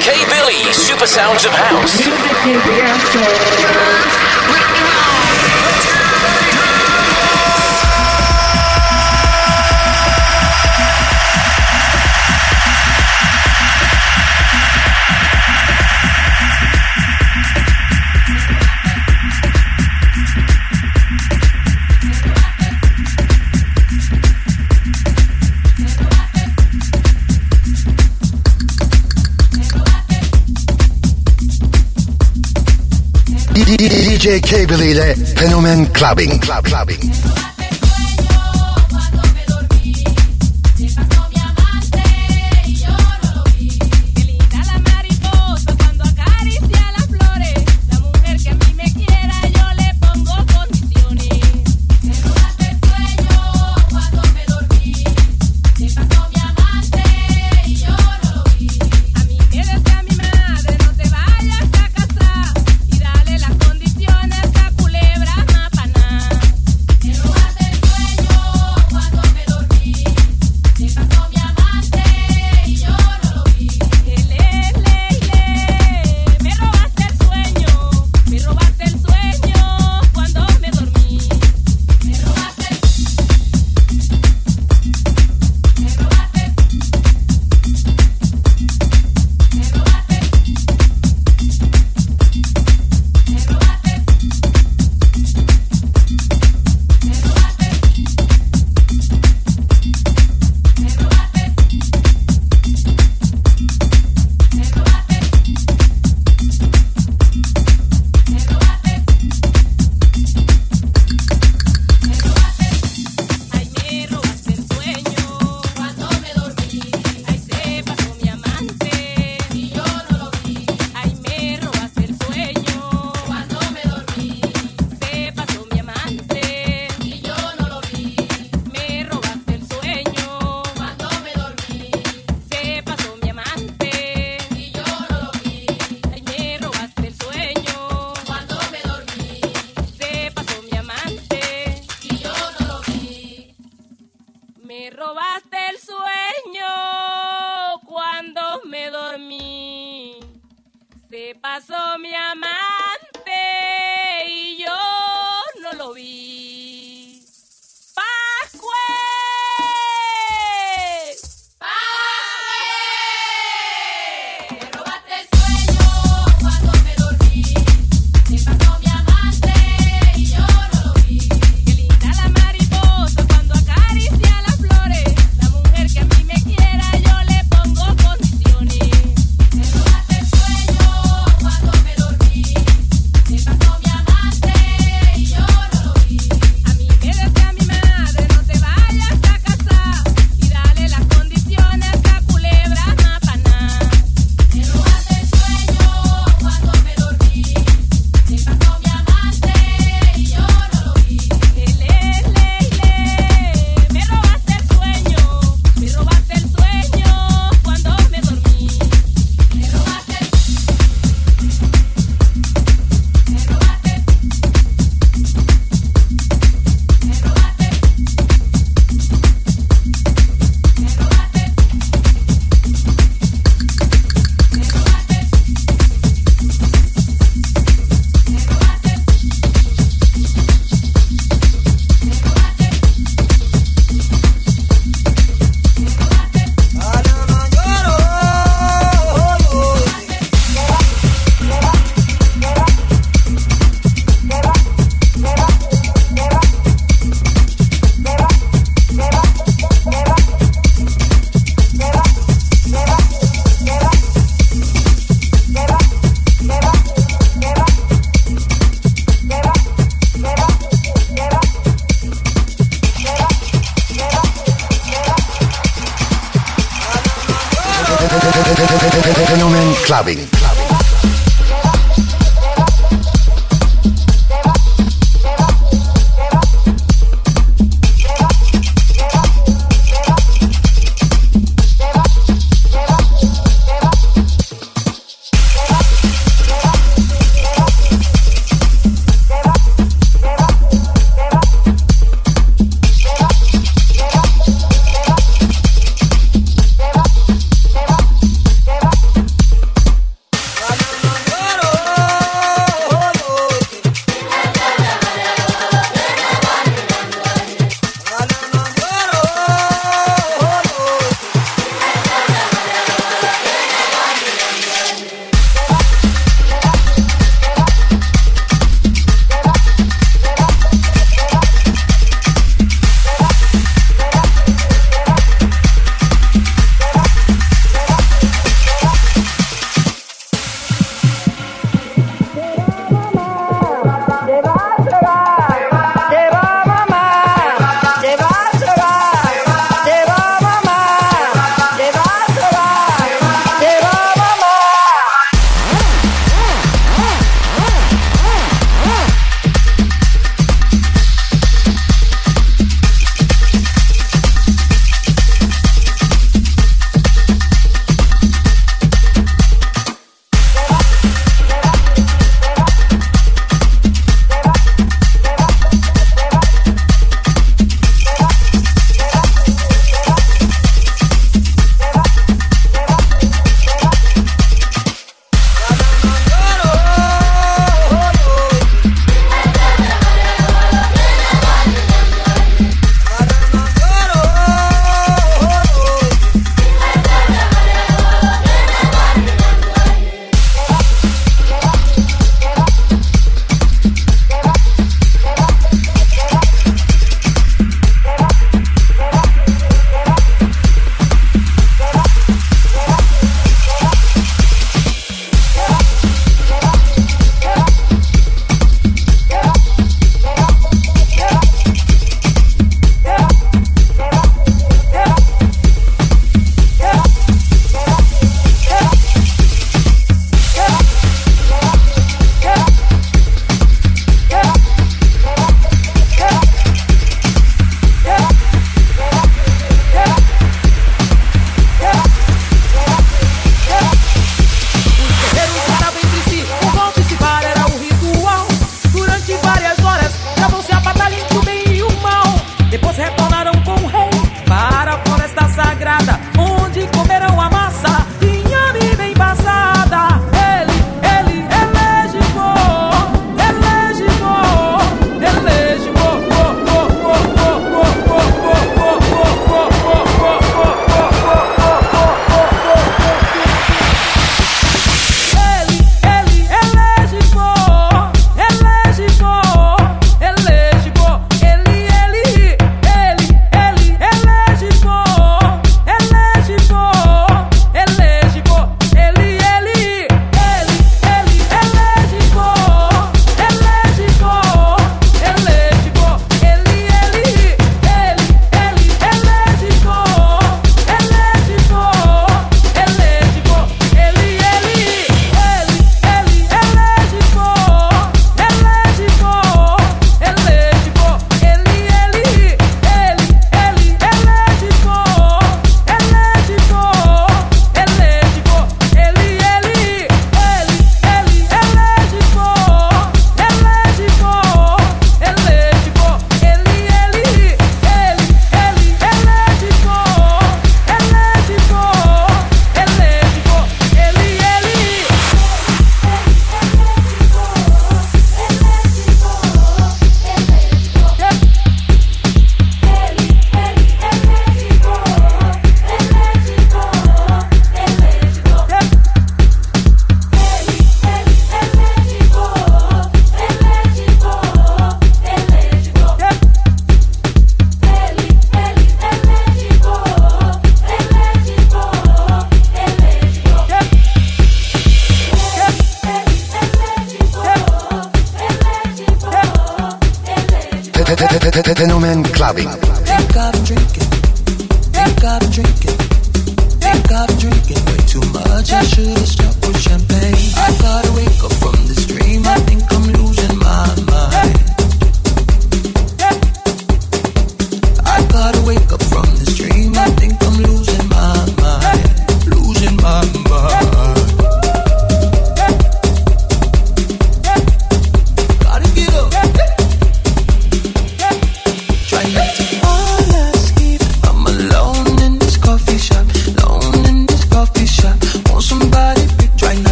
K Billy, Super Sounds of House. K-Beli'yle Fenomen Clubbing. Club, clubbing.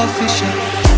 Coffee shop.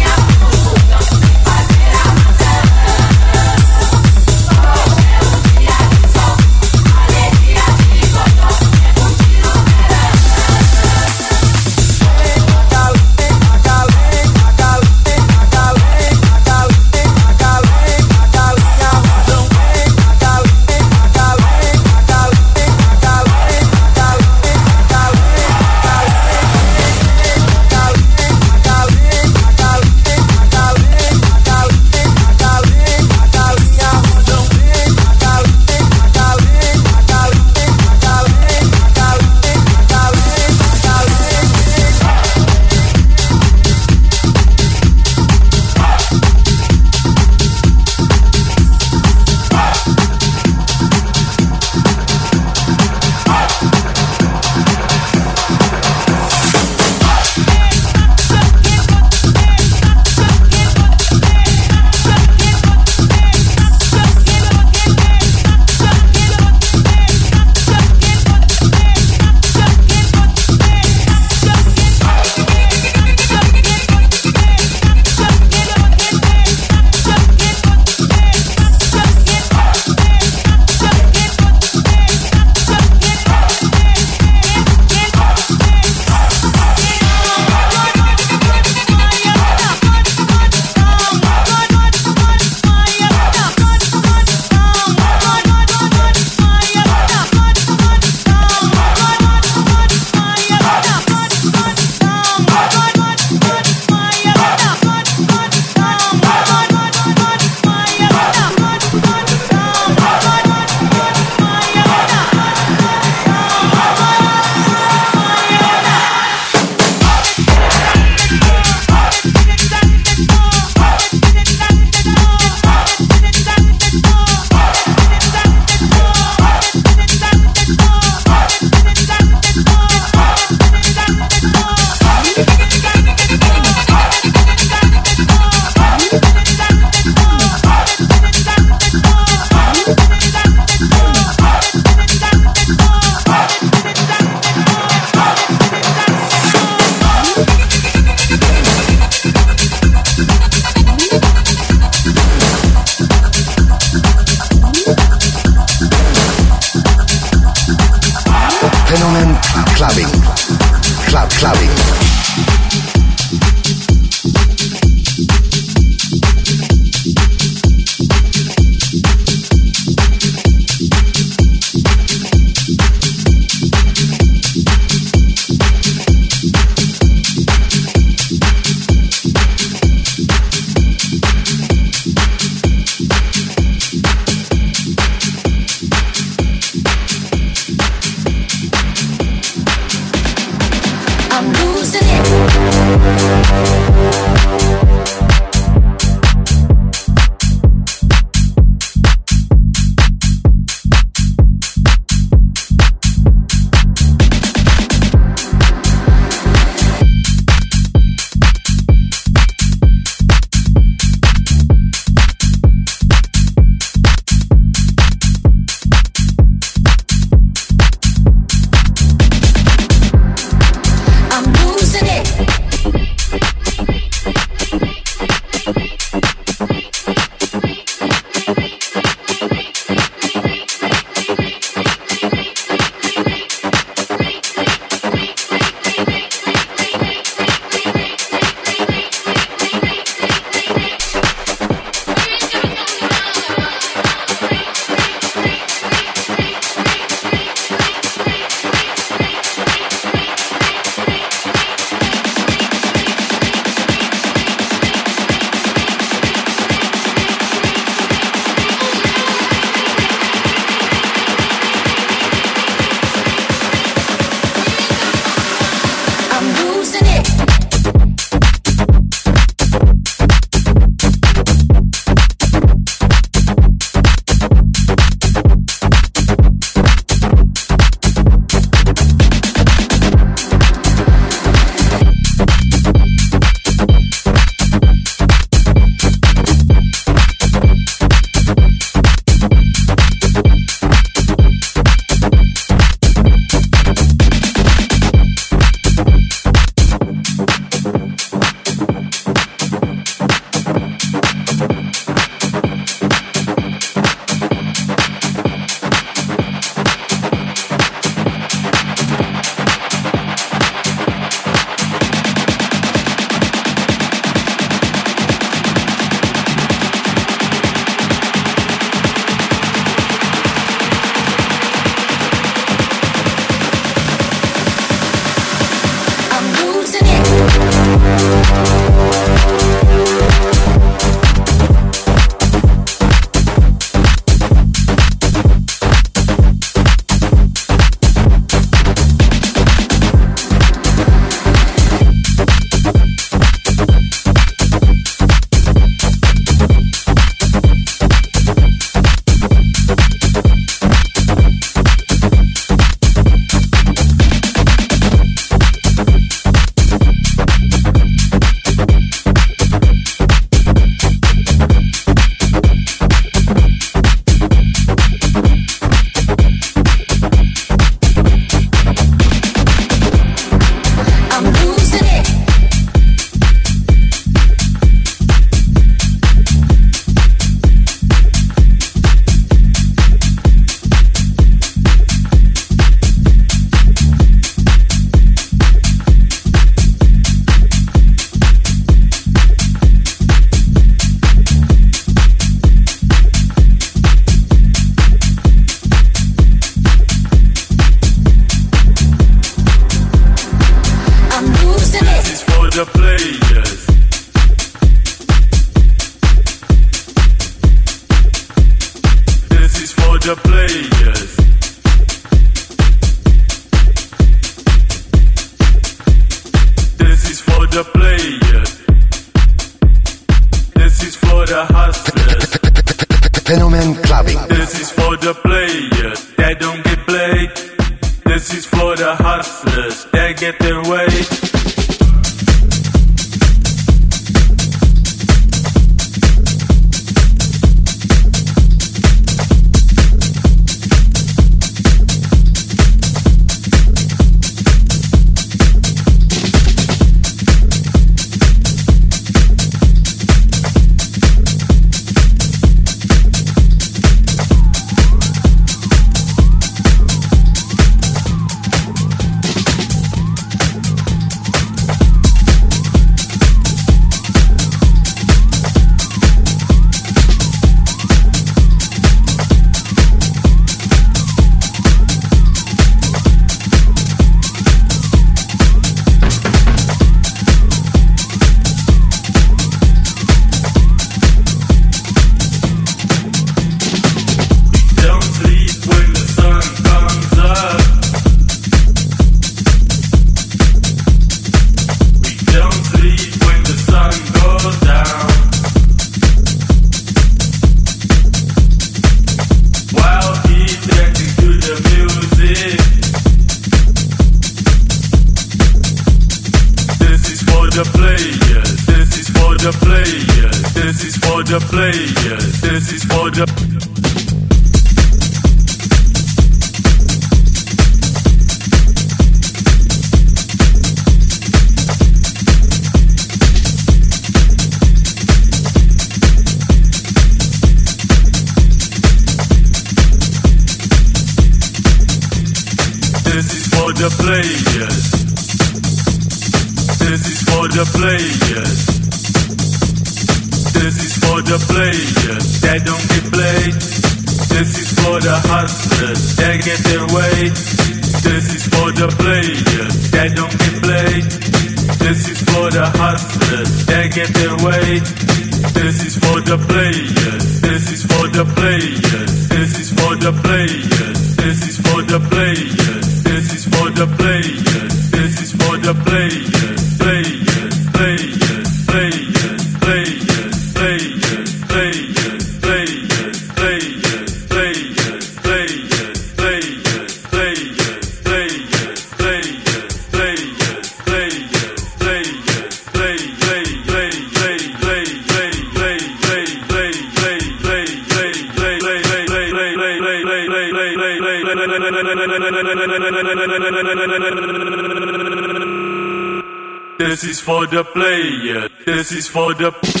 Is for the.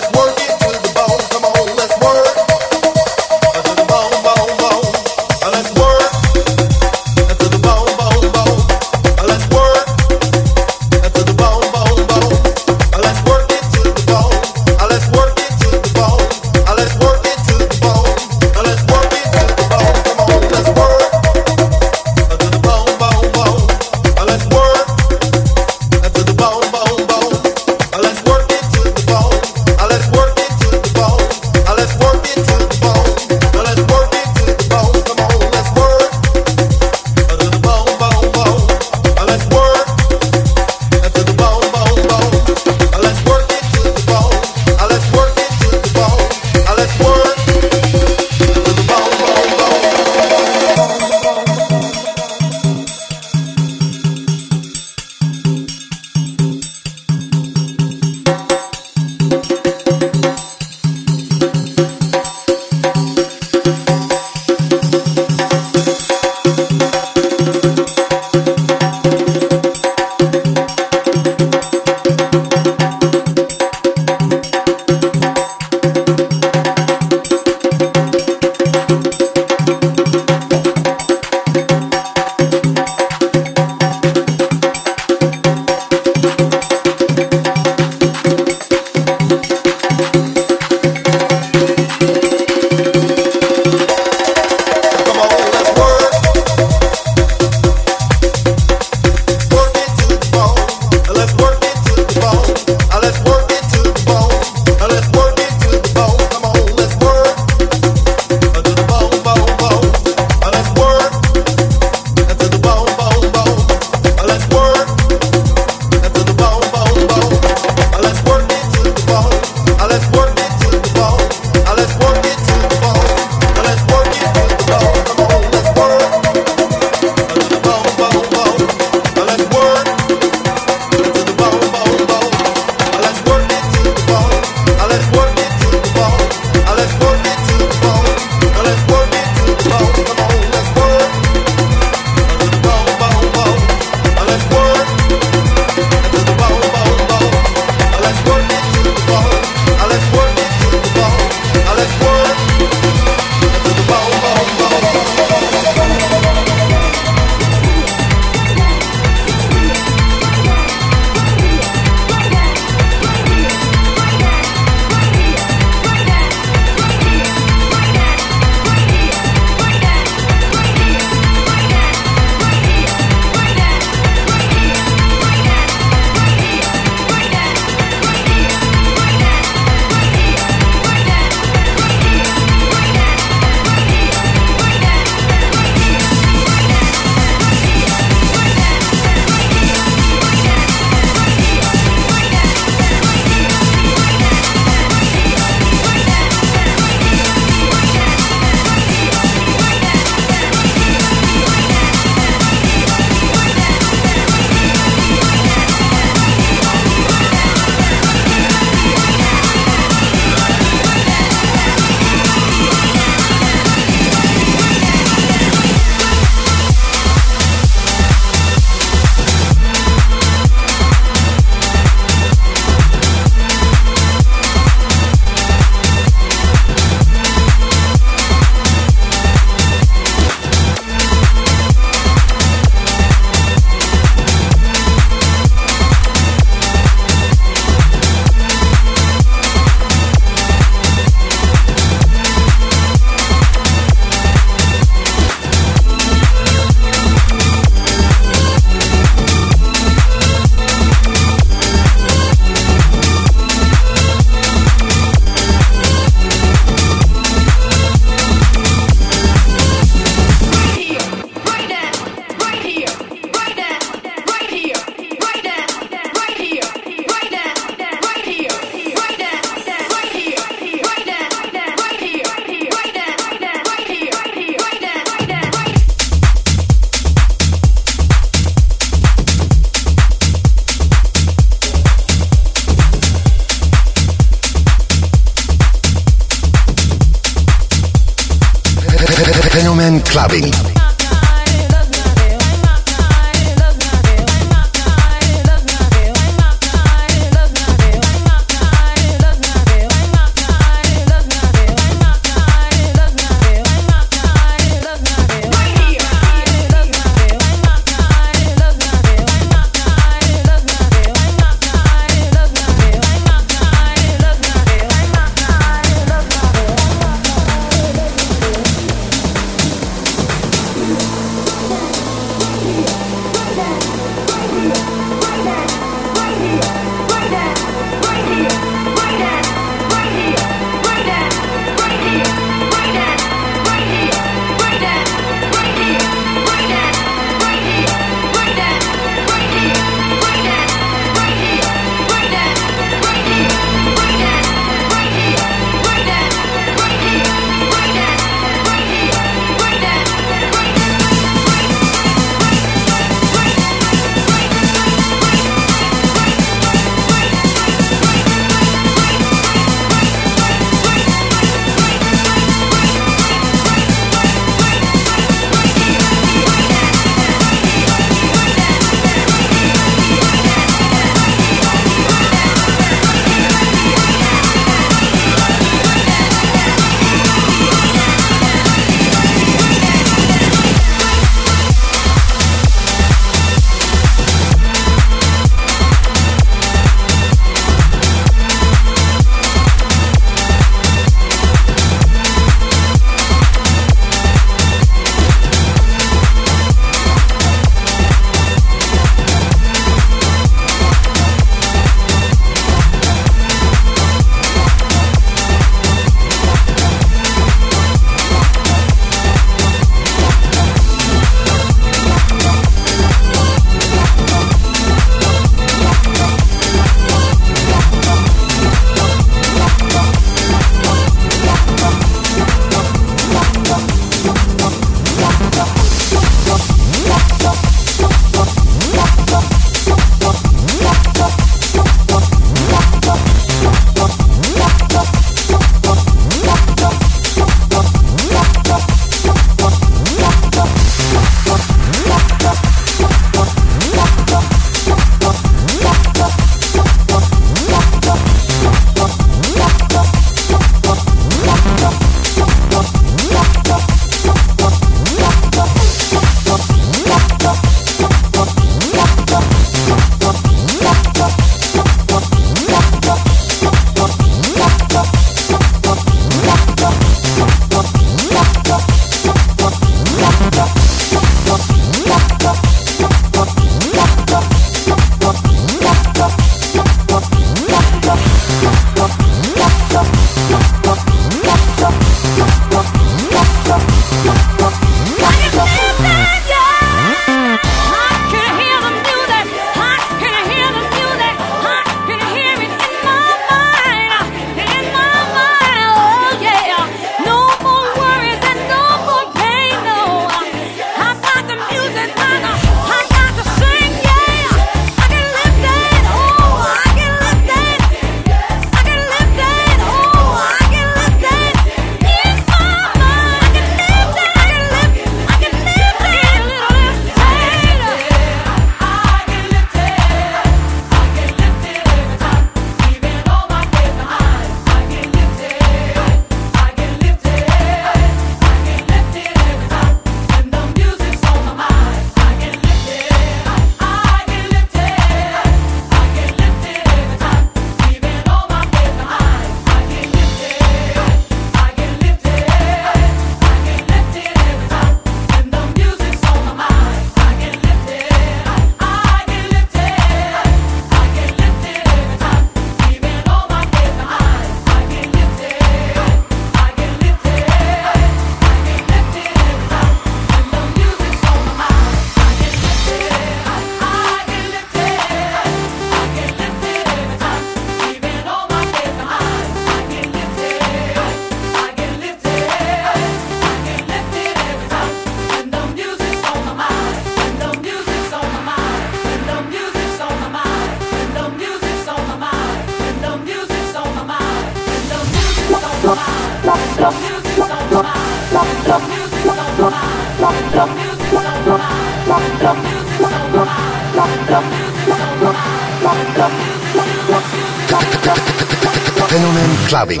Fenomen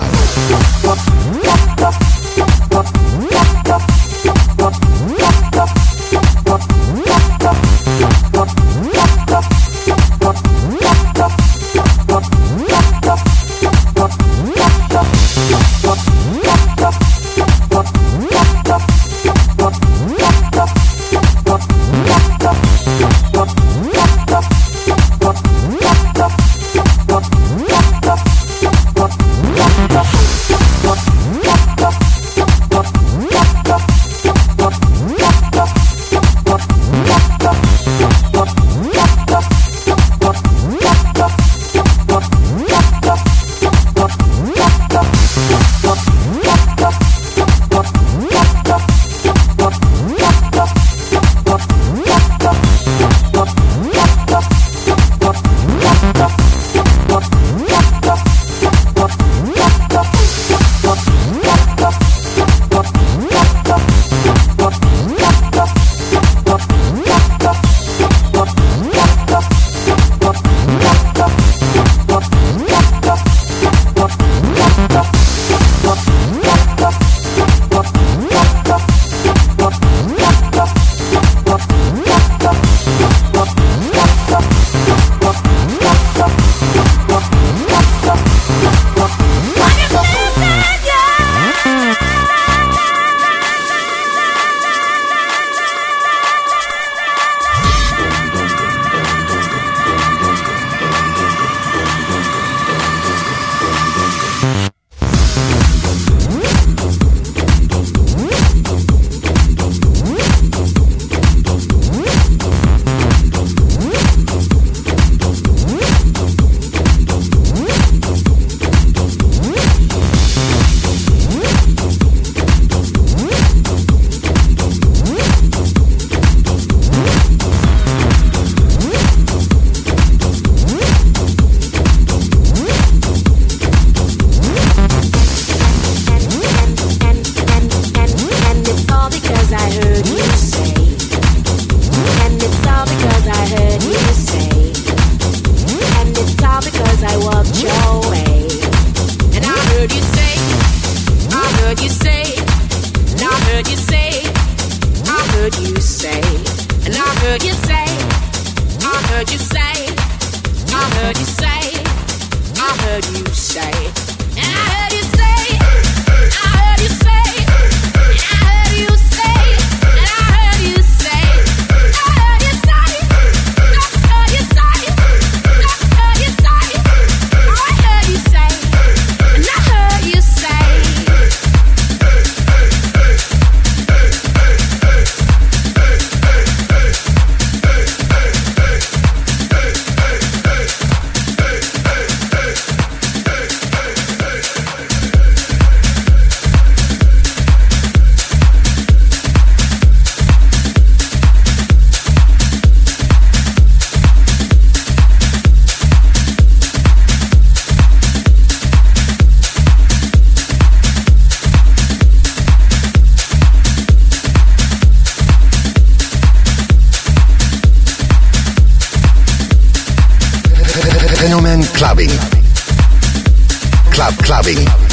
Clubbing.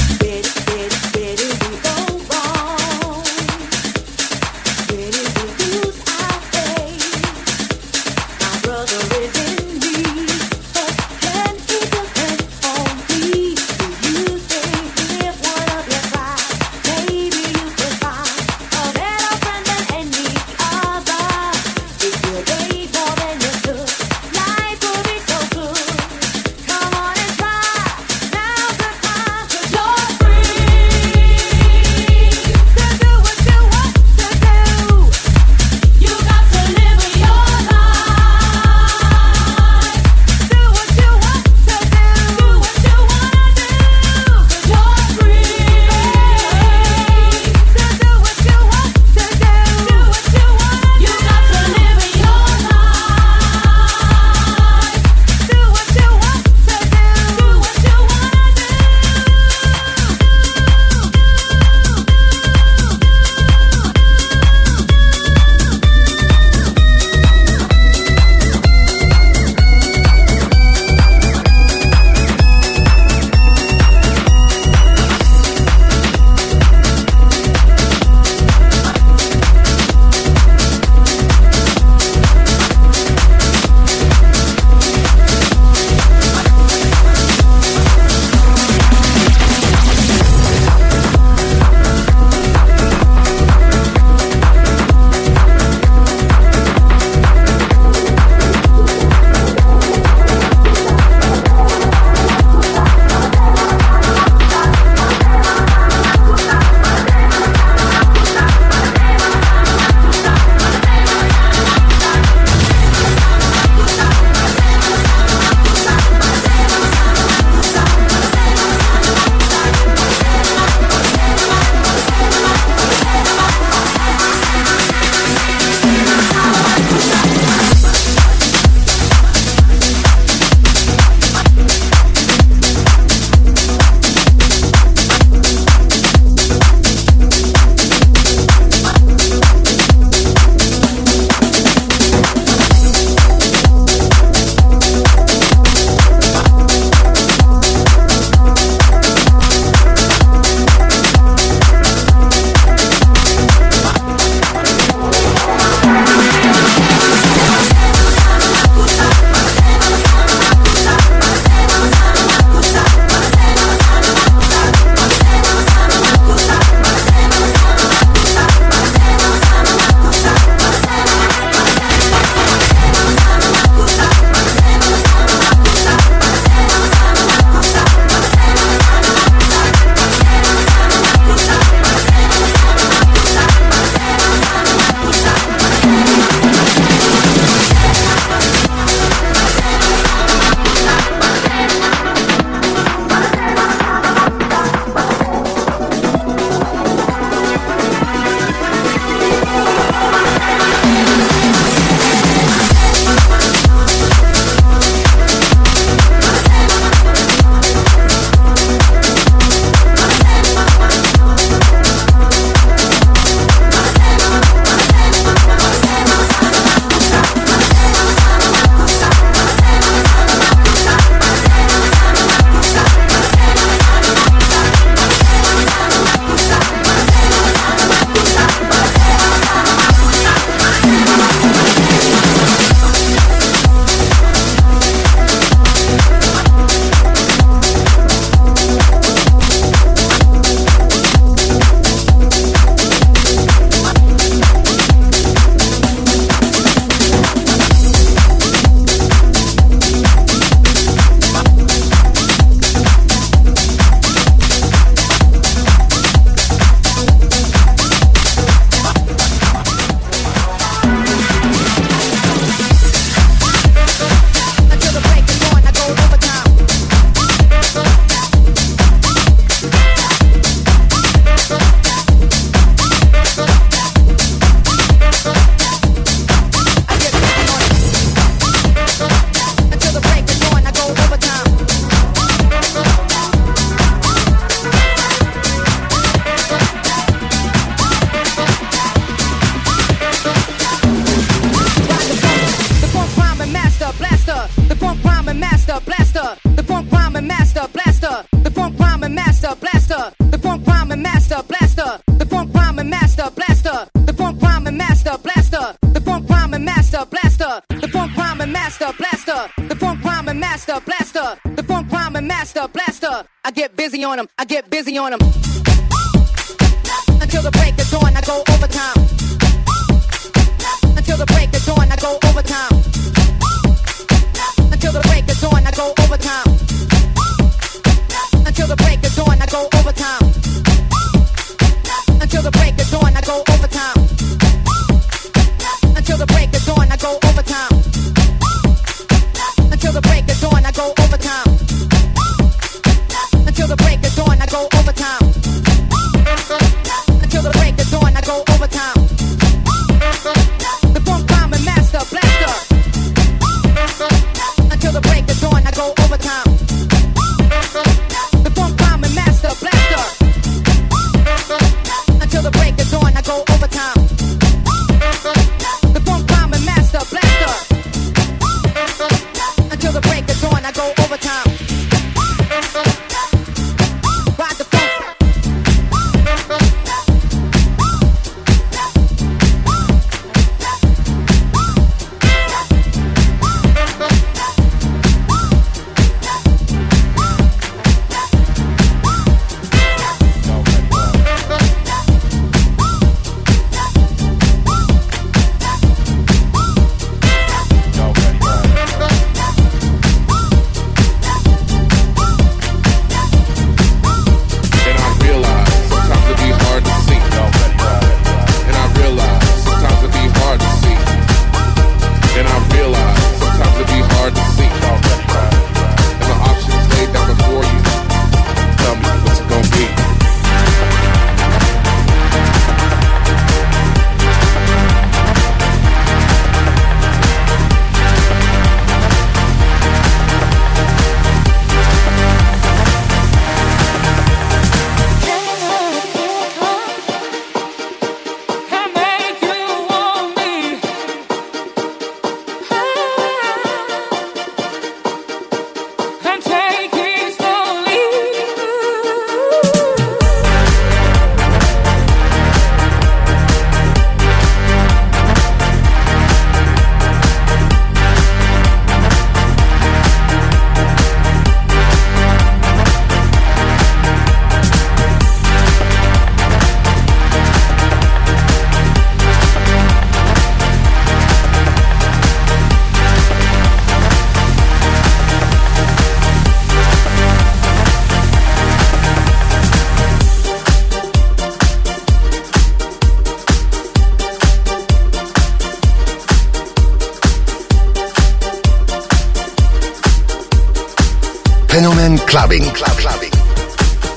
Clubbing. Club Clubbing.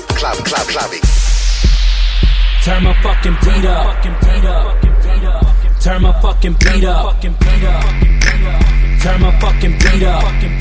Club Club Clubbing. Turn my fucking beat up. Turn my fucking beat up. Turn my fucking beat up.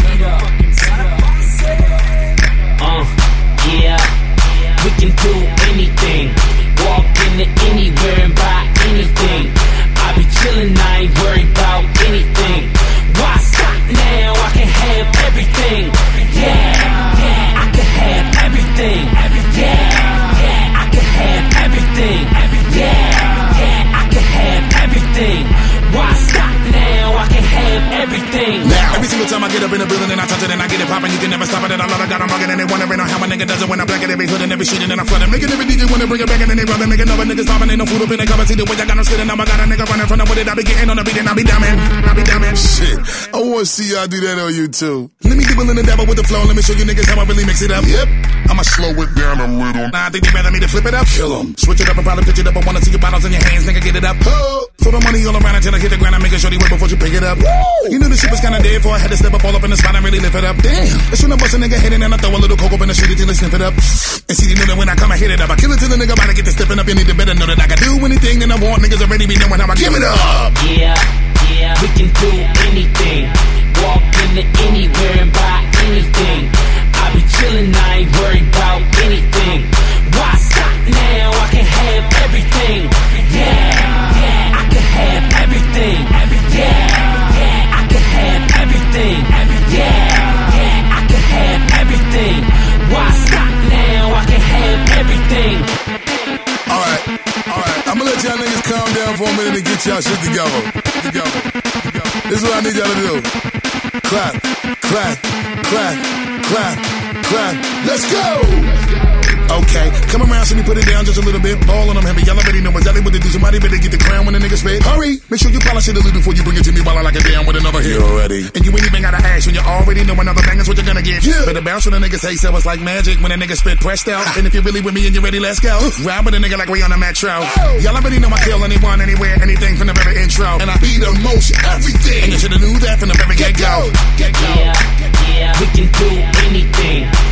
Sitting. Now I got a nigga running from the it. I be getting on the beat and I be dumbing. I be dumbing. Shit, I wanna see y'all do that on YouTube. Let me get willing to dabble with the flow. Let me show you niggas how I really mix it up. Yep, I'ma slow it down a little. Nah, I think they better me to flip it up. Kill 'em. Switch it up and probably pitch it up. I wanna see your bottles in your hands, nigga. Get it up. Oh. Throw the money all around until I hit the ground. I'm making sure they wait before you pick it up. Woo. You knew the shit was kinda dead, for I had to step up all up in the spot and really lift it up. Damn. As soon as I bust a nigga head in and I throw a little coke up in the shit until they sniff it up. And see, they know that when I come, I hit it up. I kill it till the nigga about to get to stepping up. You need to better know that I can do anything that I want. Niggas already be knowing how I give it up. Yeah, yeah, we can do anything. Walk into anywhere and buy anything. I be chillin', I ain't worried about anything. Why stop now? I can have everything. Yeah, yeah, have everything. Yeah, yeah. I can have everything. Yeah, yeah. I can have everything. Why stop now? I can have everything. All right, all right. I'm gonna let y'all niggas calm down for a minute and get y'all shit together. together. together. This is what I need y'all to do. Clap, clap, clap, clap, clap. Let's go. Let's go. Okay, come around, see me put it down just a little bit. All on them heavy, y'all already know exactly what to do. Somebody better get the crown when the nigga spit. Hurry, make sure you polish it a little before you bring it to me while I lock it down with another hit. You already. And you ain't even gotta ask when you already know another bang is what you're gonna get. Yeah. Better bounce when the nigga say so. It's like magic when a nigga spit pressed out. and if you're really with me and you're ready, let's go. Ride with a nigga like we on a metro. Oh. Y'all already know I kill anyone, anywhere, anything from the very intro. And I eat the most everything. And you should've knew that from the very get go. Get go. Yeah, yeah, we can do anything.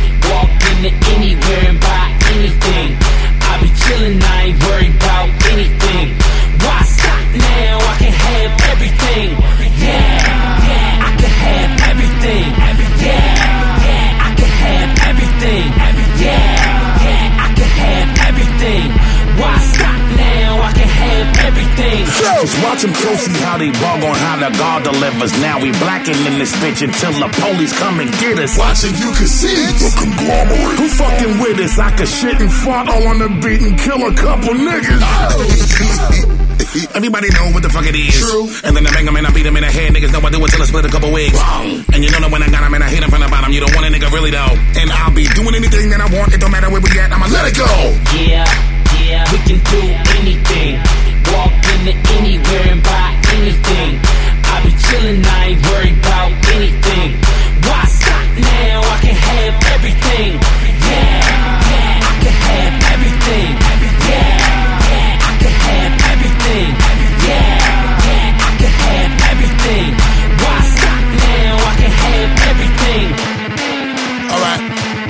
Into anywhere and buy anything. I be chillin', I ain't worried about anything. Why stop now? I can have everything. Yeah, Just watch them closely how they bug on how the God delivers. Now we blacking in this bitch until the police come and get us. Watching you can see it. The conglomerate. Who fucking with us? I could shit and fart all on the beat and kill a couple niggas. Everybody know what the fuck it is. True. And then I bang bang 'em and I beat beat 'em in the head. Niggas know I do it till I split a couple wigs. And you know that when I got got 'em and I hit hit 'em from the bottom, you don't want a nigga really though. And I'll be doing anything that I want. It don't matter where we at. I'ma let it go. Yeah, yeah, we can do anything. Walk into anywhere and buy anything. I be chillin', I ain't worried about anything. Why stop now? I can have everything. Yeah, yeah, I can have everything. Yeah, yeah, I can have everything. Yeah, yeah, I can have everything. Why stop now? I can have everything. Alright,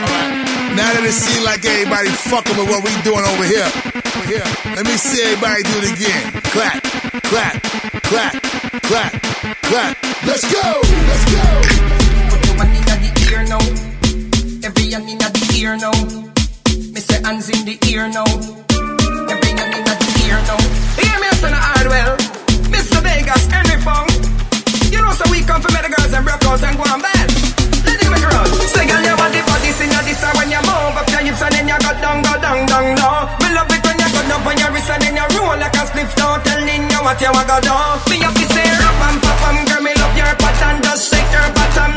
alright. Now that it seems like everybody fucking with what we doing over here. Here. Let me see everybody do it again. Clap, clap, clap, clap, clap. Let's go! Let's go! Put your One in the ear now. Every hand in the ear now. Me say hands in the ear now. Every hand in the ear now. Hear me say no hard well. Mr. Vegas, any phone. You know so we come for the girls and out and go on bad. Let it make. Say girl you want the body sing your this when you move up your hips and then you go down, go down, down, down. Me love it Put up on your wrist and then you roll like a spliff Don't tell Nina what you want to do. Me up to say, rap and pop and girl, me love your pattern Just shake your bottom